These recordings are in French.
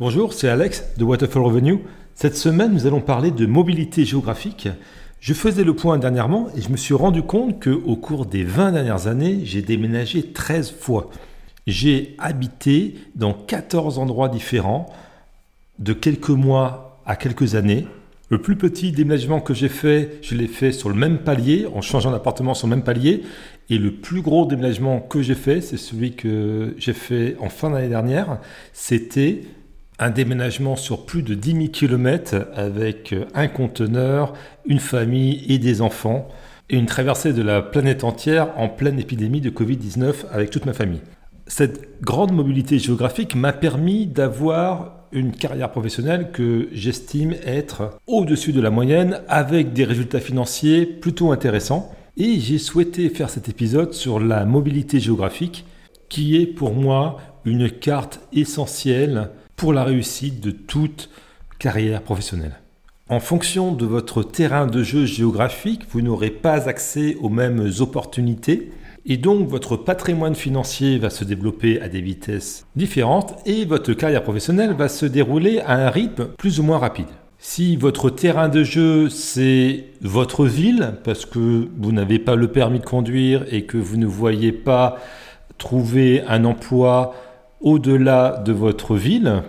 Bonjour, c'est Alex de Waterfall Revenue. Cette semaine, nous allons parler de mobilité géographique. Je faisais le point dernièrement et je me suis rendu compte qu'au cours des 20 dernières années, j'ai déménagé 13 fois. J'ai habité dans 14 endroits différents, de quelques mois à quelques années. Le plus petit déménagement que j'ai fait, je l'ai fait sur le même palier, en changeant d'appartement sur le même palier. Et le plus gros déménagement que j'ai fait, c'est celui que j'ai fait en fin d'année dernière. C'était un déménagement sur plus de 10 000 km avec un conteneur, une famille et des enfants, et une traversée de la planète entière en pleine épidémie de Covid-19 avec toute ma famille. Cette grande mobilité géographique m'a permis d'avoir une carrière professionnelle que j'estime être au-dessus de la moyenne avec des résultats financiers plutôt intéressants. Et j'ai souhaité faire cet épisode sur la mobilité géographique qui est pour moi une carte essentielle pour la réussite de toute carrière professionnelle. En fonction de votre terrain de jeu géographique, vous n'aurez pas accès aux mêmes opportunités et donc votre patrimoine financier va se développer à des vitesses différentes et votre carrière professionnelle va se dérouler à un rythme plus ou moins rapide. Si votre terrain de jeu c'est votre ville parce que vous n'avez pas le permis de conduire et que vous ne voyez pas trouver un emploi au-delà de votre ville,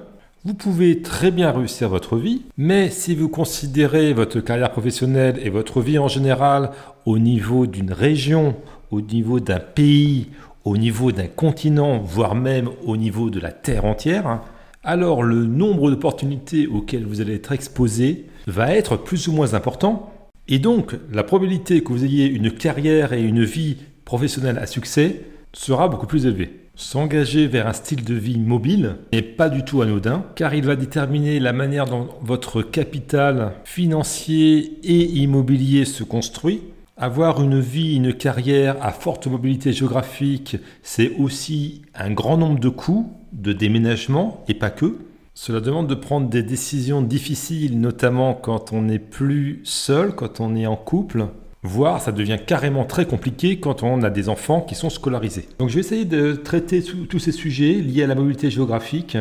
vous pouvez très bien réussir votre vie, mais si vous considérez votre carrière professionnelle et votre vie en général au niveau d'une région, au niveau d'un pays, au niveau d'un continent, voire même au niveau de la Terre entière, alors le nombre d'opportunités auxquelles vous allez être exposé va être plus ou moins important. Et donc, la probabilité que vous ayez une carrière et une vie professionnelle à succès sera beaucoup plus élevée. S'engager vers un style de vie mobile n'est pas du tout anodin, car il va déterminer la manière dont votre capital financier et immobilier se construit. Avoir une vie, une carrière à forte mobilité géographique, c'est aussi un grand nombre de coûts, de déménagement, et pas que. Cela demande de prendre des décisions difficiles, notamment quand on n'est plus seul, quand on est en couple, voire ça devient carrément très compliqué quand on a des enfants qui sont scolarisés. Donc je vais essayer de traiter tous ces sujets liés à la mobilité géographique.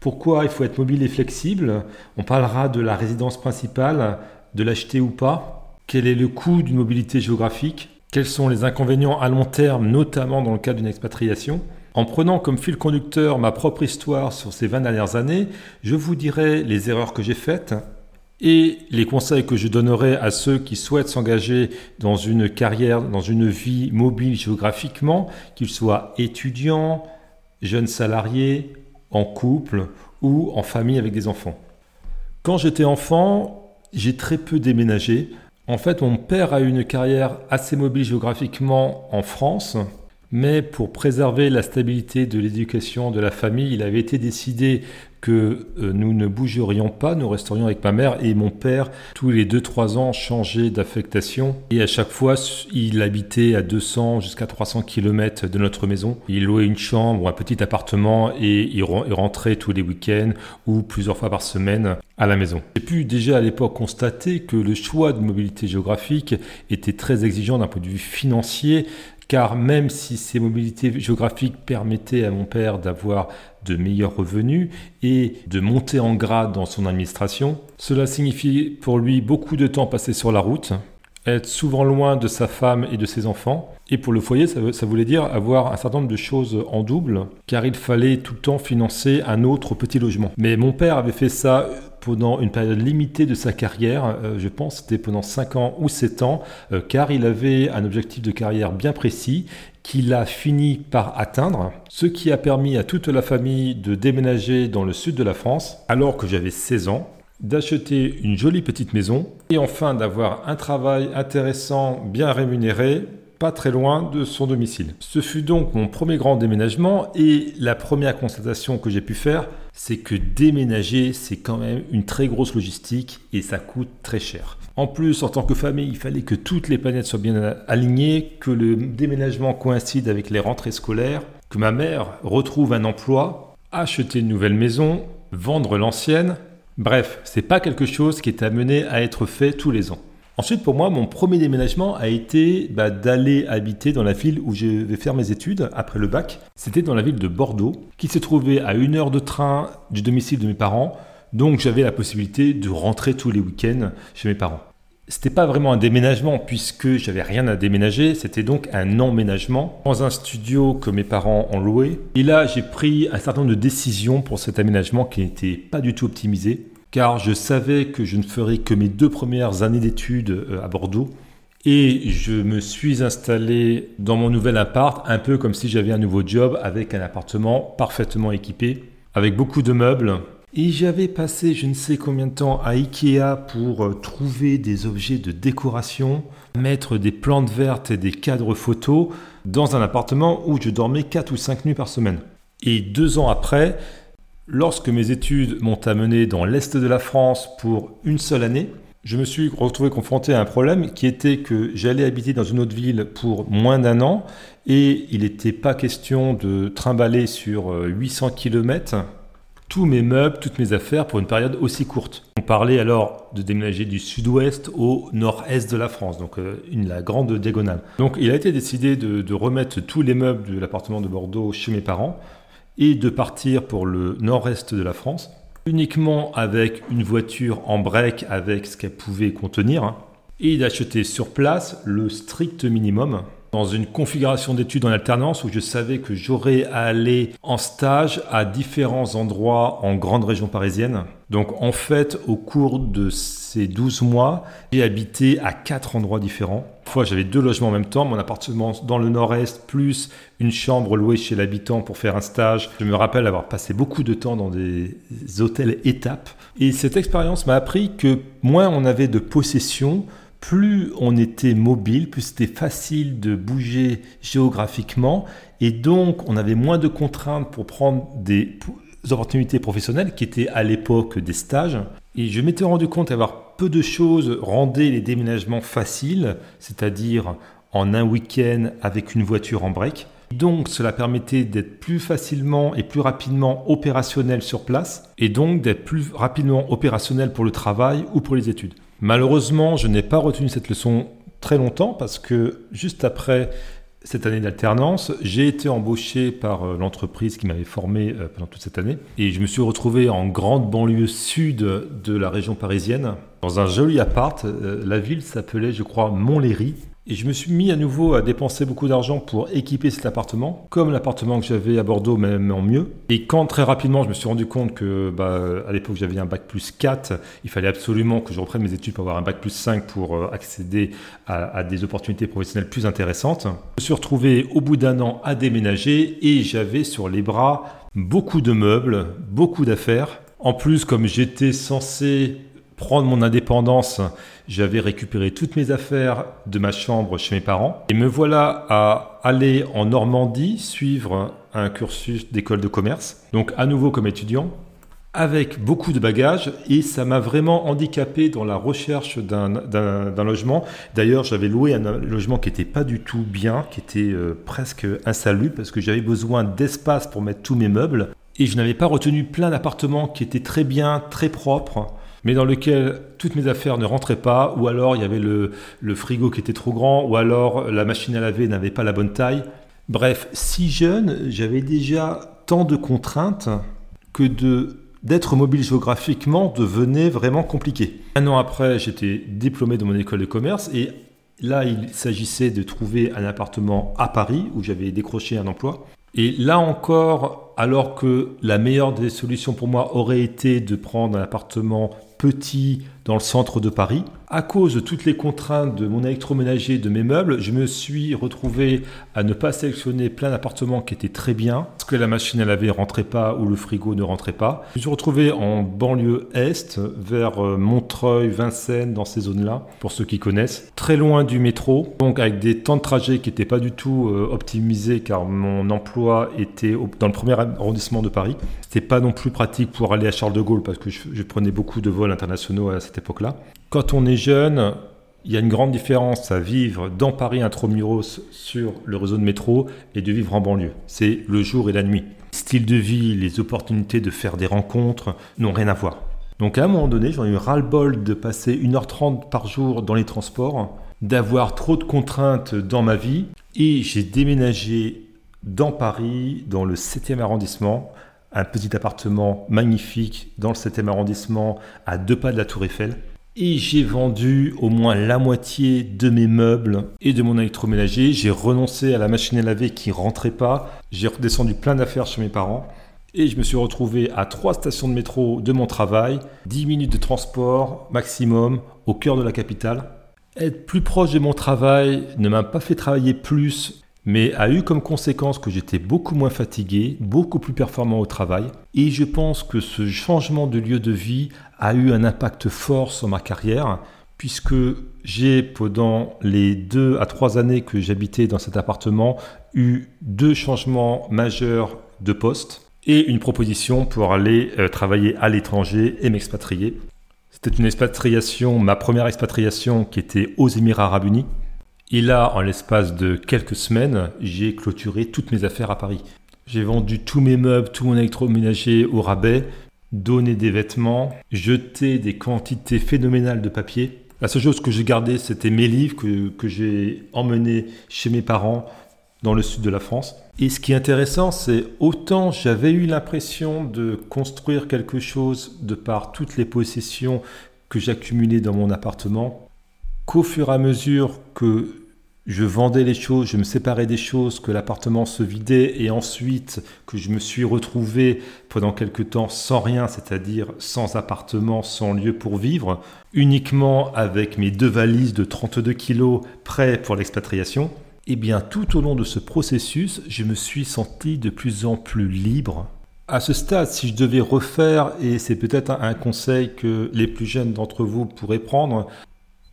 Pourquoi il faut être mobile et flexible? On parlera de la résidence principale, de l'acheter ou pas. Quel est le coût d'une mobilité géographique? Quels sont les inconvénients à long terme, notamment dans le cas d'une expatriation? En prenant comme fil conducteur ma propre histoire sur ces 20 dernières années, je vous dirai les erreurs que j'ai faites, et les conseils que je donnerai à ceux qui souhaitent s'engager dans une carrière, dans une vie mobile géographiquement, qu'ils soient étudiants, jeunes salariés, en couple ou en famille avec des enfants. Quand j'étais enfant, j'ai très peu déménagé. En fait, mon père a eu une carrière assez mobile géographiquement en France, mais pour préserver la stabilité de l'éducation de la famille, il avait été décidé que euh, nous ne bougerions pas, nous resterions avec ma mère et mon père, tous les 2-3 ans, changeait d'affectation. Et à chaque fois, il habitait à 200 jusqu'à 300 km de notre maison. Il louait une chambre ou un petit appartement et il rentrait tous les week-ends ou plusieurs fois par semaine à la maison. J'ai pu déjà à l'époque constater que le choix de mobilité géographique était très exigeant d'un point de vue financier car même si ces mobilités géographiques permettaient à mon père d'avoir de meilleurs revenus et de monter en grade dans son administration, cela signifiait pour lui beaucoup de temps passé sur la route, être souvent loin de sa femme et de ses enfants. Et pour le foyer, ça, voulait dire avoir un certain nombre de choses en double, car il fallait tout le temps financer un autre petit logement. Mais mon père avait fait ça pendant une période limitée de sa carrière, euh, je pense c'était pendant 5 ans ou 7 ans, euh, car il avait un objectif de carrière bien précis qu'il a fini par atteindre, ce qui a permis à toute la famille de déménager dans le sud de la France alors que j'avais 16 ans, d'acheter une jolie petite maison et enfin d'avoir un travail intéressant, bien rémunéré, pas très loin de son domicile. Ce fut donc mon premier grand déménagement et la première constatation que j'ai pu faire, c'est que déménager, c'est quand même une très grosse logistique et ça coûte très cher. En plus, en tant que famille, il fallait que toutes les planètes soient bien alignées, que le déménagement coïncide avec les rentrées scolaires, que ma mère retrouve un emploi, acheter une nouvelle maison, vendre l'ancienne. Bref, c'est pas quelque chose qui est amené à être fait tous les ans. Ensuite, pour moi, mon premier déménagement a été bah, d'aller habiter dans la ville où je vais faire mes études après le bac. C'était dans la ville de Bordeaux, qui se trouvait à une heure de train du domicile de mes parents. Donc j'avais la possibilité de rentrer tous les week-ends chez mes parents. C'était pas vraiment un déménagement puisque j'avais rien à déménager, c'était donc un emménagement dans un studio que mes parents ont loué. Et là, j'ai pris un certain nombre de décisions pour cet aménagement qui n'était pas du tout optimisé car je savais que je ne ferais que mes deux premières années d'études euh, à Bordeaux. Et je me suis installé dans mon nouvel appart, un peu comme si j'avais un nouveau job avec un appartement parfaitement équipé, avec beaucoup de meubles, et j'avais passé je ne sais combien de temps à Ikea pour euh, trouver des objets de décoration, mettre des plantes vertes et des cadres photos dans un appartement où je dormais 4 ou 5 nuits par semaine. Et deux ans après, lorsque mes études m'ont amené dans l'Est de la France pour une seule année, je me suis retrouvé confronté à un problème qui était que j'allais habiter dans une autre ville pour moins d'un an et il n'était pas question de trimballer sur 800 euh, km tous mes meubles, toutes mes affaires pour une période aussi courte. On parlait alors de déménager du sud-ouest au nord-est de la France, donc euh, la grande diagonale. Donc il a été décidé de, remettre tous les meubles de l'appartement de Bordeaux chez mes parents et de partir pour le nord-est de la France, uniquement avec une voiture en break avec ce qu'elle pouvait contenir, hein, et d'acheter sur place le strict minimum dans une configuration d'études en alternance où je savais que j'aurais à aller en stage à différents endroits en grande région parisienne. Donc en fait, au cours de ces 12 mois, j'ai habité à quatre endroits différents. Fois, j'avais deux logements en même temps, mon appartement dans le nord-est, plus une chambre louée chez l'habitant pour faire un stage. Je me rappelle avoir passé beaucoup de temps dans des hôtels étapes. Et cette expérience m'a appris que moins on avait de possession, plus on était mobile, plus c'était facile de bouger géographiquement, et donc on avait moins de contraintes pour prendre des opportunités professionnelles qui étaient à l'époque des stages. Et je m'étais rendu compte qu'avoir peu de choses rendait les déménagements faciles, c'est-à-dire en un week-end avec une voiture en break. Donc cela permettait d'être plus facilement et plus rapidement opérationnel sur place, et donc d'être plus rapidement opérationnel pour le travail ou pour les études. Malheureusement, je n'ai pas retenu cette leçon très longtemps parce que juste après cette année d'alternance, j'ai été embauché par euh, l'entreprise qui m'avait formé euh, pendant toute cette année et je me suis retrouvé en grande banlieue sud de la région parisienne dans un joli appart. Euh, la ville s'appelait, je crois, Montlhéry et je me suis mis à nouveau à dépenser beaucoup d'argent pour équiper cet appartement, comme l'appartement que j'avais à Bordeaux, même en mieux. Et quand très rapidement je me suis rendu compte que, bah, à l'époque j'avais un bac plus 4, il fallait absolument que je reprenne mes études pour avoir un bac plus 5 pour euh, accéder à, à des opportunités professionnelles plus intéressantes. Je me suis retrouvé au bout d'un an à déménager et j'avais sur les bras beaucoup de meubles, beaucoup d'affaires. En plus, comme j'étais censé prendre mon indépendance, j'avais récupéré toutes mes affaires de ma chambre chez mes parents. Et me voilà à aller en Normandie suivre un cursus d'école de commerce, donc à nouveau comme étudiant, avec beaucoup de bagages. Et ça m'a vraiment handicapé dans la recherche d'un logement. D'ailleurs, j'avais loué un logement qui n'était pas du tout bien, qui était euh, presque insalubre parce que j'avais besoin d'espace pour mettre tous mes meubles. Et je n'avais pas retenu plein d'appartements qui étaient très bien, très propres mais dans lequel toutes mes affaires ne rentraient pas, ou alors il y avait le, frigo qui était trop grand, ou alors la machine à laver n'avait pas la bonne taille. Bref, si jeune, j'avais déjà tant de contraintes que d'être mobile géographiquement devenait vraiment compliqué. Un an après, j'étais diplômé de mon école de commerce et là, il s'agissait de trouver un appartement à Paris où j'avais décroché un emploi. Et là encore, alors que la meilleure des solutions pour moi aurait été de prendre un appartement petit dans le centre de Paris. À cause de toutes les contraintes de mon électroménager, de mes meubles, je me suis retrouvé à ne pas sélectionner plein d'appartements qui étaient très bien, parce que la machine à laver rentrait pas ou le frigo ne rentrait pas. Je me suis retrouvé en banlieue est, vers euh, Montreuil, Vincennes, dans ces zones-là, pour ceux qui connaissent, très loin du métro, donc avec des temps de trajet qui n'étaient pas du tout euh, optimisés, car mon emploi était dans le premier arrondissement de Paris. C'était pas non plus pratique pour aller à Charles de Gaulle, parce que je, prenais beaucoup de vols internationaux à cette époque-là. Quand on est jeune, il y a une grande différence à vivre dans Paris intramuros sur le réseau de métro et de vivre en banlieue. C'est le jour et la nuit. Style de vie, les opportunités de faire des rencontres n'ont rien à voir. Donc à un moment donné, j'en ai eu ras-le-bol de passer 1h30 par jour dans les transports, d'avoir trop de contraintes dans ma vie, et j'ai déménagé dans Paris, dans le 7e arrondissement, un petit appartement magnifique dans le 7e arrondissement, à deux pas de la Tour Eiffel. Et j'ai vendu au moins la moitié de mes meubles et de mon électroménager. J'ai renoncé à la machine à laver qui rentrait pas. J'ai redescendu plein d'affaires chez mes parents. Et je me suis retrouvé à trois stations de métro de mon travail, 10 minutes de transport maximum au cœur de la capitale. Être plus proche de mon travail ne m'a pas fait travailler plus, mais a eu comme conséquence que j'étais beaucoup moins fatigué, beaucoup plus performant au travail. Et je pense que ce changement de lieu de vie a eu un impact fort sur ma carrière, puisque j'ai, pendant les deux à trois années que j'habitais dans cet appartement, eu deux changements majeurs de poste et une proposition pour aller euh, travailler à l'étranger et m'expatrier. C'était une expatriation, ma première expatriation qui était aux Émirats arabes unis. Et là, en l'espace de quelques semaines, j'ai clôturé toutes mes affaires à Paris. J'ai vendu tous mes meubles, tout mon électroménager au rabais, donné des vêtements, jeté des quantités phénoménales de papier. La seule chose que j'ai gardée, c'était mes livres que, que j'ai emmenés chez mes parents dans le sud de la France. Et ce qui est intéressant, c'est autant j'avais eu l'impression de construire quelque chose de par toutes les possessions que j'accumulais dans mon appartement, qu'au fur et à mesure que je vendais les choses, je me séparais des choses, que l'appartement se vidait et ensuite que je me suis retrouvé pendant quelque temps sans rien, c'est-à-dire sans appartement, sans lieu pour vivre, uniquement avec mes deux valises de 32 kilos prêts pour l'expatriation. Eh bien tout au long de ce processus, je me suis senti de plus en plus libre. À ce stade, si je devais refaire, et c'est peut-être un conseil que les plus jeunes d'entre vous pourraient prendre,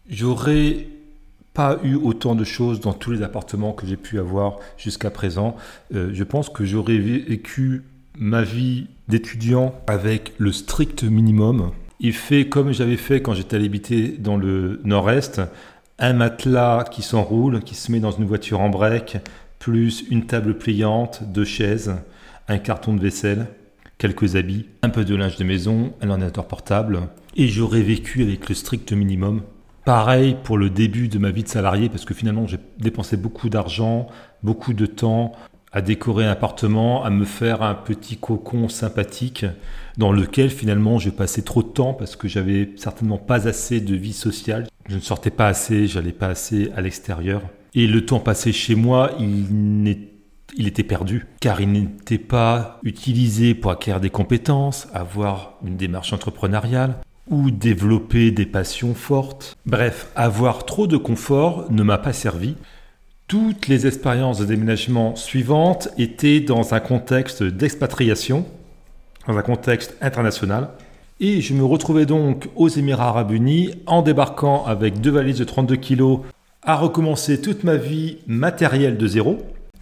j'aurais pas eu autant de choses dans tous les appartements que j'ai pu avoir jusqu'à présent. Euh, je pense que j'aurais vécu ma vie d'étudiant avec le strict minimum. Il fait comme j'avais fait quand j'étais habité dans le nord-est, un matelas qui s'enroule, qui se met dans une voiture en break, plus une table pliante, deux chaises, un carton de vaisselle, quelques habits, un peu de linge de maison, un ordinateur portable. Et j'aurais vécu avec le strict minimum. Pareil pour le début de ma vie de salarié, parce que finalement j'ai dépensé beaucoup d'argent, beaucoup de temps à décorer un appartement, à me faire un petit cocon sympathique dans lequel finalement j'ai passé trop de temps parce que j'avais certainement pas assez de vie sociale. Je ne sortais pas assez, j'allais pas assez à l'extérieur. Et le temps passé chez moi, il, il était perdu, car il n'était pas utilisé pour acquérir des compétences, avoir une démarche entrepreneuriale, ou développer des passions fortes. Bref, avoir trop de confort ne m'a pas servi. Toutes les expériences de déménagement suivantes étaient dans un contexte d'expatriation, dans un contexte international. Et je me retrouvais donc aux Émirats arabes unis en débarquant avec deux valises de 32 kilos à recommencer toute ma vie matérielle de zéro.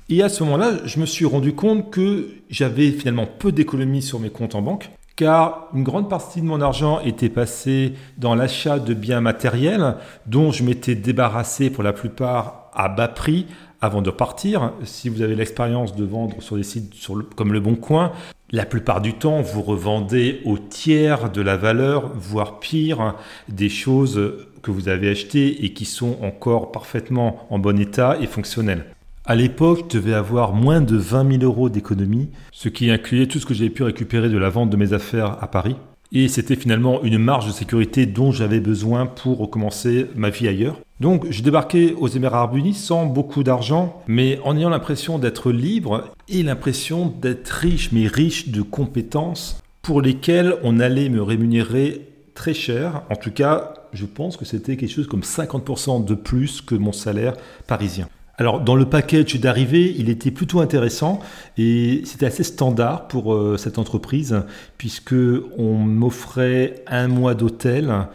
Et à ce moment-là, je me suis rendu compte que j'avais finalement peu d'économies sur mes comptes en banque car une grande partie de mon argent était passée dans l'achat de biens matériels dont je m'étais débarrassé pour la plupart à bas prix avant de partir. Si vous avez l'expérience de vendre sur des sites comme Le Bon Coin, la plupart du temps, vous revendez au tiers de la valeur, voire pire, des choses que vous avez achetées et qui sont encore parfaitement en bon état et fonctionnelles. À l'époque, je devais avoir moins de 20 000 euros d'économie, ce qui incluait tout ce que j'avais pu récupérer de la vente de mes affaires à Paris. Et c'était finalement une marge de sécurité dont j'avais besoin pour recommencer ma vie ailleurs. Donc je débarquais aux Émirats arabes unis sans beaucoup d'argent, mais en ayant l'impression d'être libre et l'impression d'être riche, mais riche de compétences pour lesquelles on allait me rémunérer très cher. En tout cas, je pense que c'était quelque chose comme 50% de plus que mon salaire parisien. Alors, dans le package d'arrivée, il était plutôt intéressant et c'était assez standard pour euh, cette entreprise puisque on m'offrait un mois d'hôtel,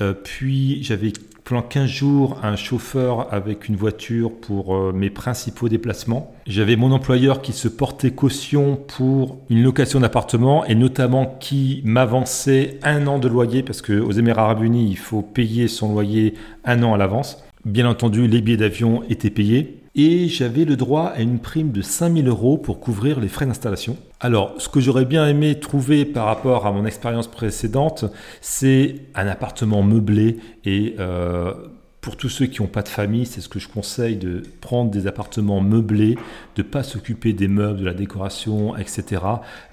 euh, puis j'avais pendant 15 jours un chauffeur avec une voiture pour euh, mes principaux déplacements. J'avais mon employeur qui se portait caution pour une location d'appartement et notamment qui m'avançait un an de loyer parce qu'aux Émirats arabes unis, il faut payer son loyer un an à l'avance. Bien entendu, les billets d'avion étaient payés. et j'avais le droit à une prime de 5000 euros pour couvrir les frais d'installation. Alors, ce que j'aurais bien aimé trouver par rapport à mon expérience précédente, c'est un appartement meublé et euh, pour tous ceux qui n'ont pas de famille, c'est ce que je conseille de prendre des appartements meublés, de ne pas s'occuper des meubles, de la décoration, etc.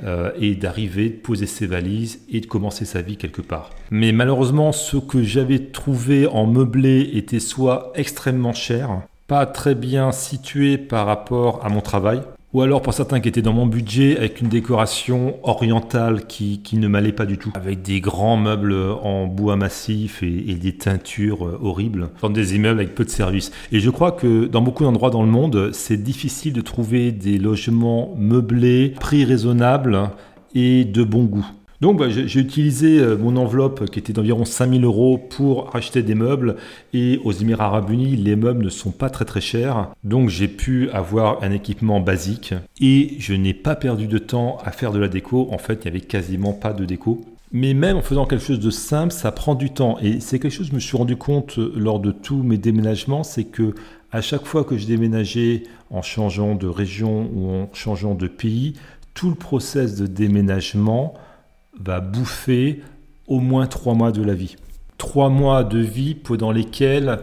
Euh, et d'arriver, de poser ses valises et de commencer sa vie quelque part. Mais malheureusement, ce que j'avais trouvé en meublé était soit extrêmement cher, pas très bien situé par rapport à mon travail, ou alors pour certains qui étaient dans mon budget avec une décoration orientale qui, ne m'allait pas du tout, avec des grands meubles en bois massif et, des teintures euh, horribles, dans des immeubles avec peu de services. Et je crois que dans beaucoup d'endroits dans le monde, c'est difficile de trouver des logements meublés, prix raisonnables et de bon goût. Donc bah, j'ai utilisé euh, mon enveloppe qui était d'environ 5000 euros pour acheter des meubles. Et aux Émirats arabes unis les meubles ne sont pas très très chers. Donc j'ai pu avoir un équipement basique. Et je n'ai pas perdu de temps à faire de la déco. En fait il n'y avait quasiment pas de déco. Mais même en faisant quelque chose de simple, ça prend du temps. Et c'est quelque chose que je me suis rendu compte euh, lors de tous mes déménagements, c'est que à chaque fois que je déménageais en changeant de région ou en changeant de pays, tout le process de déménagement va bouffer au moins trois mois de la vie. Trois mois de vie pendant lesquels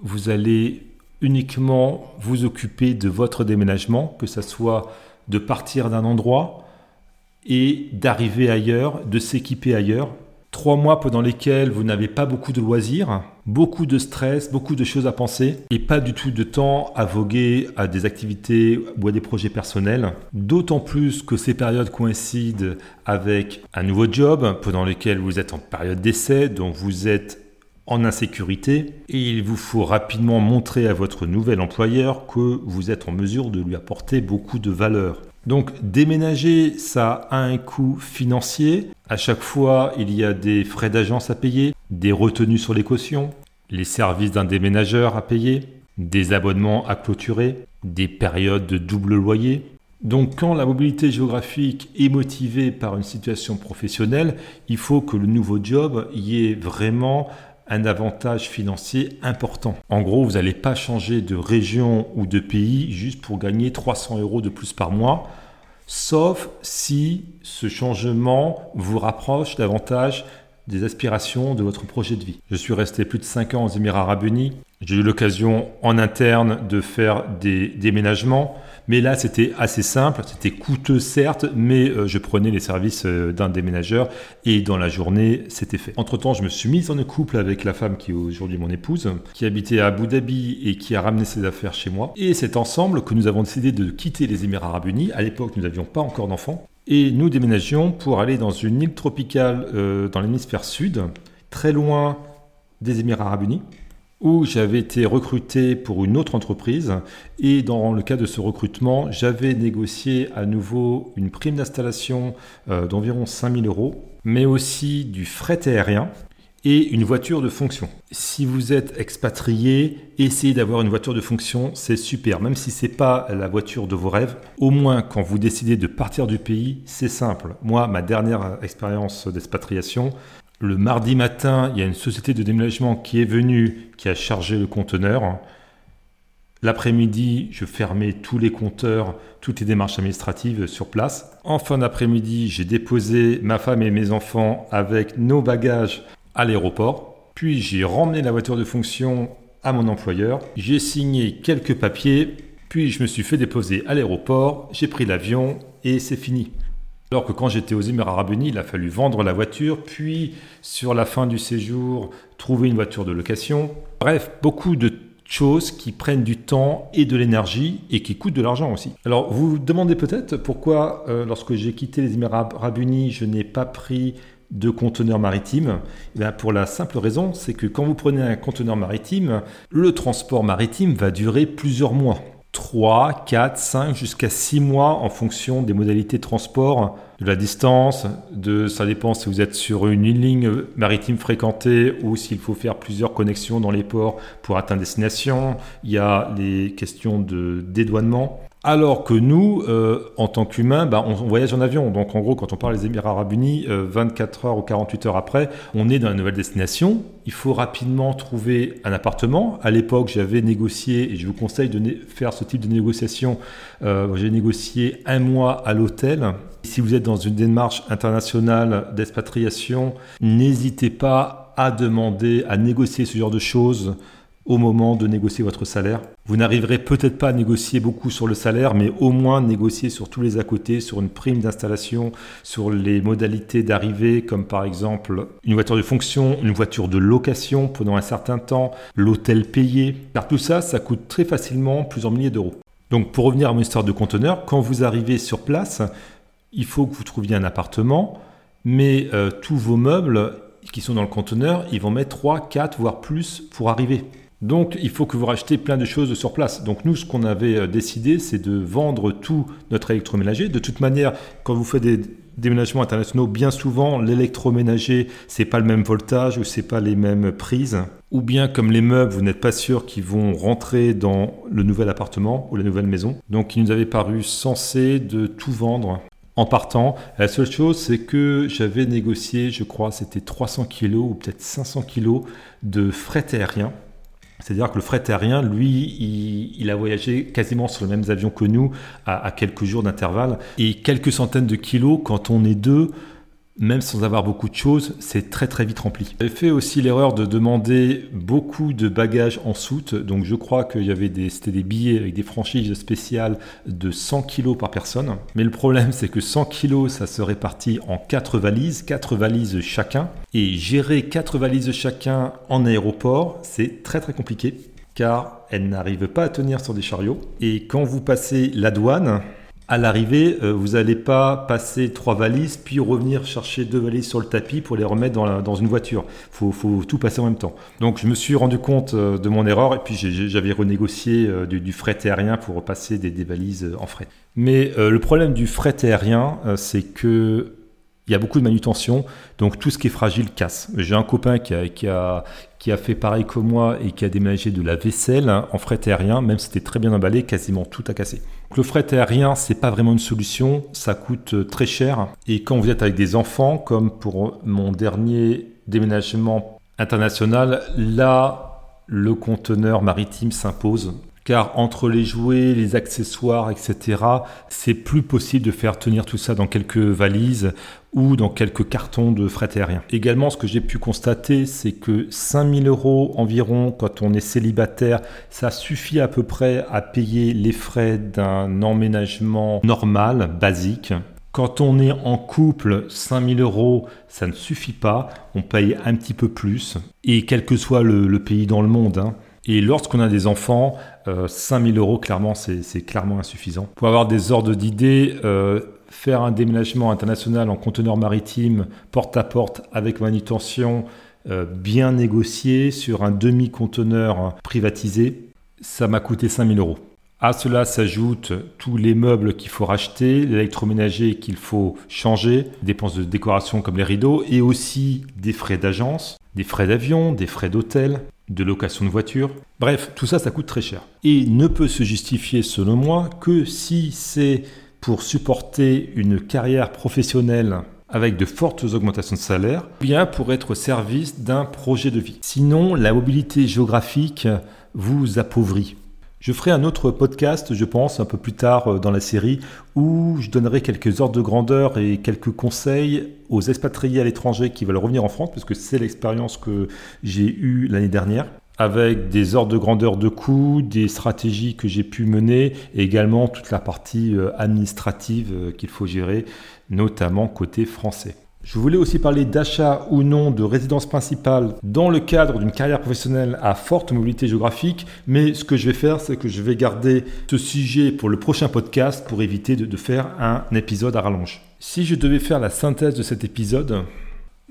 vous allez uniquement vous occuper de votre déménagement, que ce soit de partir d'un endroit et d'arriver ailleurs, de s'équiper ailleurs, Trois mois pendant lesquels vous n'avez pas beaucoup de loisirs, beaucoup de stress, beaucoup de choses à penser et pas du tout de temps à voguer à des activités ou à des projets personnels. D'autant plus que ces périodes coïncident avec un nouveau job pendant lequel vous êtes en période d'essai, donc vous êtes en insécurité et il vous faut rapidement montrer à votre nouvel employeur que vous êtes en mesure de lui apporter beaucoup de valeur. Donc déménager, ça a un coût financier. À chaque fois, il y a des frais d'agence à payer, des retenues sur les cautions, les services d'un déménageur à payer, des abonnements à clôturer, des périodes de double loyer. Donc quand la mobilité géographique est motivée par une situation professionnelle, il faut que le nouveau job y ait vraiment un avantage financier important. En gros, vous n'allez pas changer de région ou de pays juste pour gagner 300 euros de plus par mois, sauf si ce changement vous rapproche davantage des aspirations de votre projet de vie. Je suis resté plus de 5 ans aux Émirats arabes unis. J'ai eu l'occasion en interne de faire des déménagements. Mais là, c'était assez simple, c'était coûteux certes, mais euh, je prenais les services euh, d'un déménageur et dans la journée, c'était fait. Entre-temps, je me suis mis en couple avec la femme qui est aujourd'hui mon épouse, qui habitait à Abu Dhabi et qui a ramené ses affaires chez moi. Et c'est ensemble que nous avons décidé de quitter les Émirats arabes unis. À l'époque, nous n'avions pas encore d'enfants. Et nous déménagions pour aller dans une île tropicale euh, dans l'hémisphère sud, très loin des Émirats arabes unis où j'avais été recruté pour une autre entreprise et dans le cas de ce recrutement, j'avais négocié à nouveau une prime d'installation euh, d'environ 5000 euros, mais aussi du fret aérien et une voiture de fonction. Si vous êtes expatrié, essayez d'avoir une voiture de fonction, c'est super. Même si ce n'est pas la voiture de vos rêves, au moins quand vous décidez de partir du pays, c'est simple. Moi, ma dernière expérience d'expatriation, le mardi matin, il y a une société de déménagement qui est venue, qui a chargé le conteneur. L'après-midi, je fermais tous les compteurs, toutes les démarches administratives sur place. En fin d'après-midi, j'ai déposé ma femme et mes enfants avec nos bagages à l'aéroport. Puis j'ai ramené la voiture de fonction à mon employeur. J'ai signé quelques papiers. Puis je me suis fait déposer à l'aéroport. J'ai pris l'avion et c'est fini. Alors que quand j'étais aux Émirats arabes unis, il a fallu vendre la voiture, puis sur la fin du séjour, trouver une voiture de location. Bref, beaucoup de choses qui prennent du temps et de l'énergie et qui coûtent de l'argent aussi. Alors vous vous demandez peut-être pourquoi euh, lorsque j'ai quitté les Émirats arabes unis, je n'ai pas pris de conteneur maritime? Eh Pour la simple raison, c'est que quand vous prenez un conteneur maritime, le transport maritime va durer plusieurs mois. 3, 4, 5, jusqu'à 6 mois en fonction des modalités de transport, de la distance, de, ça dépend si vous êtes sur une ligne maritime fréquentée ou s'il faut faire plusieurs connexions dans les ports pour atteindre destination. Il y a les questions de dédouanement. Alors que nous, euh, en tant qu'humains, bah, on, voyage en avion. Donc en gros, quand on parle des Émirats arabes unis, 24 heures ou 48 heures après, on est dans une nouvelle destination. Il faut rapidement trouver un appartement. À l'époque, j'avais négocié, et je vous conseille de faire ce type de négociation, j'ai négocié un mois à l'hôtel. Si vous êtes dans une démarche internationale d'expatriation, n'hésitez pas à demander, à négocier ce genre de choses au moment de négocier votre salaire. Vous n'arriverez peut-être pas à négocier beaucoup sur le salaire, mais au moins négocier sur tous les à côté, sur une prime d'installation, sur les modalités d'arrivée, comme par exemple une voiture de fonction, une voiture de location pendant un certain temps, l'hôtel payé. Car tout ça, ça coûte très facilement plusieurs milliers d'euros. Donc pour revenir à mon histoire de conteneur, quand vous arrivez sur place, il faut que vous trouviez un appartement, mais euh, tous vos meubles qui sont dans le conteneur, ils vont mettre 3, 4, voire plus pour arriver. Donc il faut que vous rachetez plein de choses sur place. Donc nous, ce qu'on avait euh, décidé, c'est de vendre tout notre électroménager. De toute manière, quand vous faites des déménagements internationaux, bien souvent, l'électroménager, c'est pas le même voltage ou c'est pas les mêmes prises. Ou bien comme les meubles, vous n'êtes pas sûr qu'ils vont rentrer dans le nouvel appartement ou la nouvelle maison. Donc il nous avait paru sensé de tout vendre en partant. La seule chose, c'est que j'avais négocié, je crois, c'était 300 kg ou peut-être 500 kg de fret aérien c'est-à-dire que le fret aérien, lui, il, a voyagé quasiment sur les mêmes avions que nous, à, à quelques jours d'intervalle. Et quelques centaines de kilos, quand on est deux, même sans avoir beaucoup de choses, c'est très très vite rempli. J'ai fait aussi l'erreur de demander beaucoup de bagages en soute, donc je crois qu'il y avait c'était des billets avec des franchises spéciales de 100 kg par personne. Mais le problème c'est que 100 kg ça se répartit en 4 valises, 4 valises chacun, et gérer 4 valises chacun en aéroport, c'est très très compliqué car elles n'arrivent pas à tenir sur des chariots. Et quand vous passez la douane, à l'arrivée, euh, vous n'allez pas passer trois valises, puis revenir chercher deux valises sur le tapis pour les remettre dans, une voiture. Il faut, tout passer en même temps. Donc je me suis rendu compte euh, de mon erreur et puis j'avais renégocié euh, du, fret aérien pour repasser des, valises en fret. Mais le problème du fret aérien, c'est que il y a beaucoup de manutention, donc tout ce qui est fragile casse. J'ai un copain qui a, qui a, fait pareil que moi et qui a déménagé de la vaisselle hein, en fret aérien, même si c'était très bien emballé, quasiment tout a cassé. Le fret aérien, c'est pas vraiment une solution, ça coûte euh, très cher. Et quand vous êtes avec des enfants, comme pour mon dernier déménagement international, là, le conteneur maritime s'impose car entre les jouets, les accessoires, etc., c'est plus possible de faire tenir tout ça dans quelques valises ou dans quelques cartons de fret aérien. Également, ce que j'ai pu constater, c'est que 5000 euros environ, quand on est célibataire, ça suffit à peu près à payer les frais d'un emménagement normal, basique. Quand on est en couple, 5000 euros, ça ne suffit pas. On paye un petit peu plus. Et quel que soit le, pays dans le monde. Hein. Et lorsqu'on a des enfants, 5000 euh, euros, clairement, c'est clairement insuffisant. Pour avoir des ordres d'idées, euh, faire un déménagement international en conteneur maritime porte à porte avec manutention euh, bien négocié sur un demi-conteneur privatisé, ça m'a coûté 5000 euros. À cela s'ajoutent tous les meubles qu'il faut racheter, l'électroménager qu'il faut changer, dépenses de décoration comme les rideaux, et aussi des frais d'agence, des frais d'avion, des frais d'hôtel, de location de voiture. Bref, tout ça, ça coûte très cher. Et ne peut se justifier, selon moi, que si c'est pour supporter une carrière professionnelle avec de fortes augmentations de salaire, bien pour être au service d'un projet de vie. Sinon, la mobilité géographique vous appauvrit. Je ferai un autre podcast, je pense, un peu plus tard euh, dans la série, où je donnerai quelques ordres de grandeur et quelques conseils aux expatriés à l'étranger qui veulent revenir en France, parce que c'est l'expérience que j'ai eue l'année dernière avec des ordres de grandeur de coûts, des stratégies que j'ai pu mener et également toute la partie euh, administrative euh, qu'il faut gérer, notamment côté français. Je voulais aussi parler d'achat ou non de résidence principale dans le cadre d'une carrière professionnelle à forte mobilité géographique, mais ce que je vais faire, c'est que je vais garder ce sujet pour le prochain podcast pour éviter de, faire un épisode à rallonge. Si je devais faire la synthèse de cet épisode,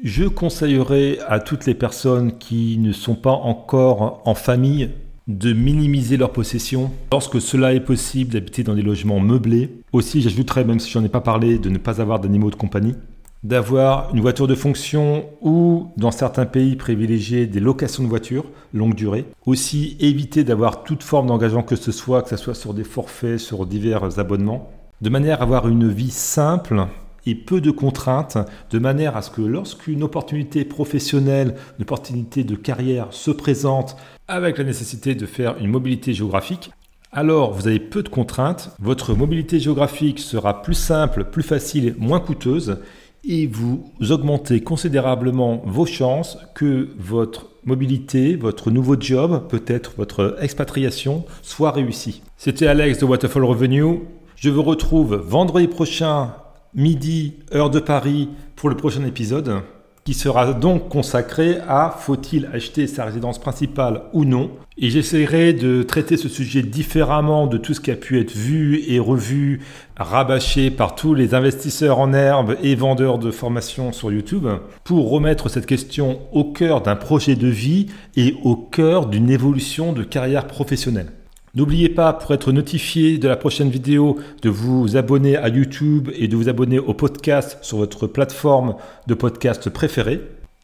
je conseillerais à toutes les personnes qui ne sont pas encore en famille de minimiser leurs possessions lorsque cela est possible d'habiter dans des logements meublés. Aussi, j'ajouterais, même si j'en ai pas parlé, de ne pas avoir d'animaux de compagnie. D'avoir une voiture de fonction ou, dans certains pays, privilégier des locations de voitures longue durée. Aussi, éviter d'avoir toute forme d'engagement que ce soit, que ce soit sur des forfaits, sur divers abonnements, de manière à avoir une vie simple et peu de contraintes, de manière à ce que lorsqu'une opportunité professionnelle, une opportunité de carrière se présente avec la nécessité de faire une mobilité géographique, alors vous avez peu de contraintes, votre mobilité géographique sera plus simple, plus facile, moins coûteuse, et vous augmentez considérablement vos chances que votre mobilité, votre nouveau job, peut-être votre expatriation, soit réussi. C'était Alex de Waterfall Revenue. Je vous retrouve vendredi prochain midi, heure de Paris, pour le prochain épisode, qui sera donc consacré à faut-il acheter sa résidence principale ou non. Et j'essaierai de traiter ce sujet différemment de tout ce qui a pu être vu et revu, rabâché par tous les investisseurs en herbe et vendeurs de formation sur YouTube, pour remettre cette question au cœur d'un projet de vie et au cœur d'une évolution de carrière professionnelle. N'oubliez pas, pour être notifié de la prochaine vidéo, de vous abonner à YouTube et de vous abonner au podcast sur votre plateforme de podcast préférée.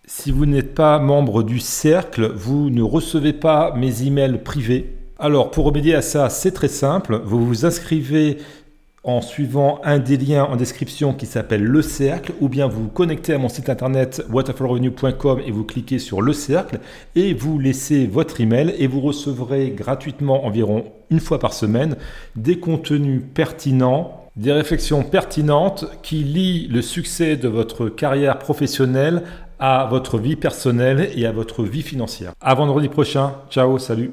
Si vous n'êtes pas membre du cercle, vous ne recevez pas mes emails privés. Alors, pour remédier à ça, c'est très simple. Vous vous inscrivez en suivant un des liens en description qui s'appelle Le Cercle, ou bien vous vous connectez à mon site internet waterfallrevenue.com et vous cliquez sur Le Cercle et vous laissez votre email et vous recevrez gratuitement environ une fois par semaine des contenus pertinents, des réflexions pertinentes qui lient le succès de votre carrière professionnelle à votre vie personnelle et à votre vie financière. À vendredi prochain. Ciao, salut.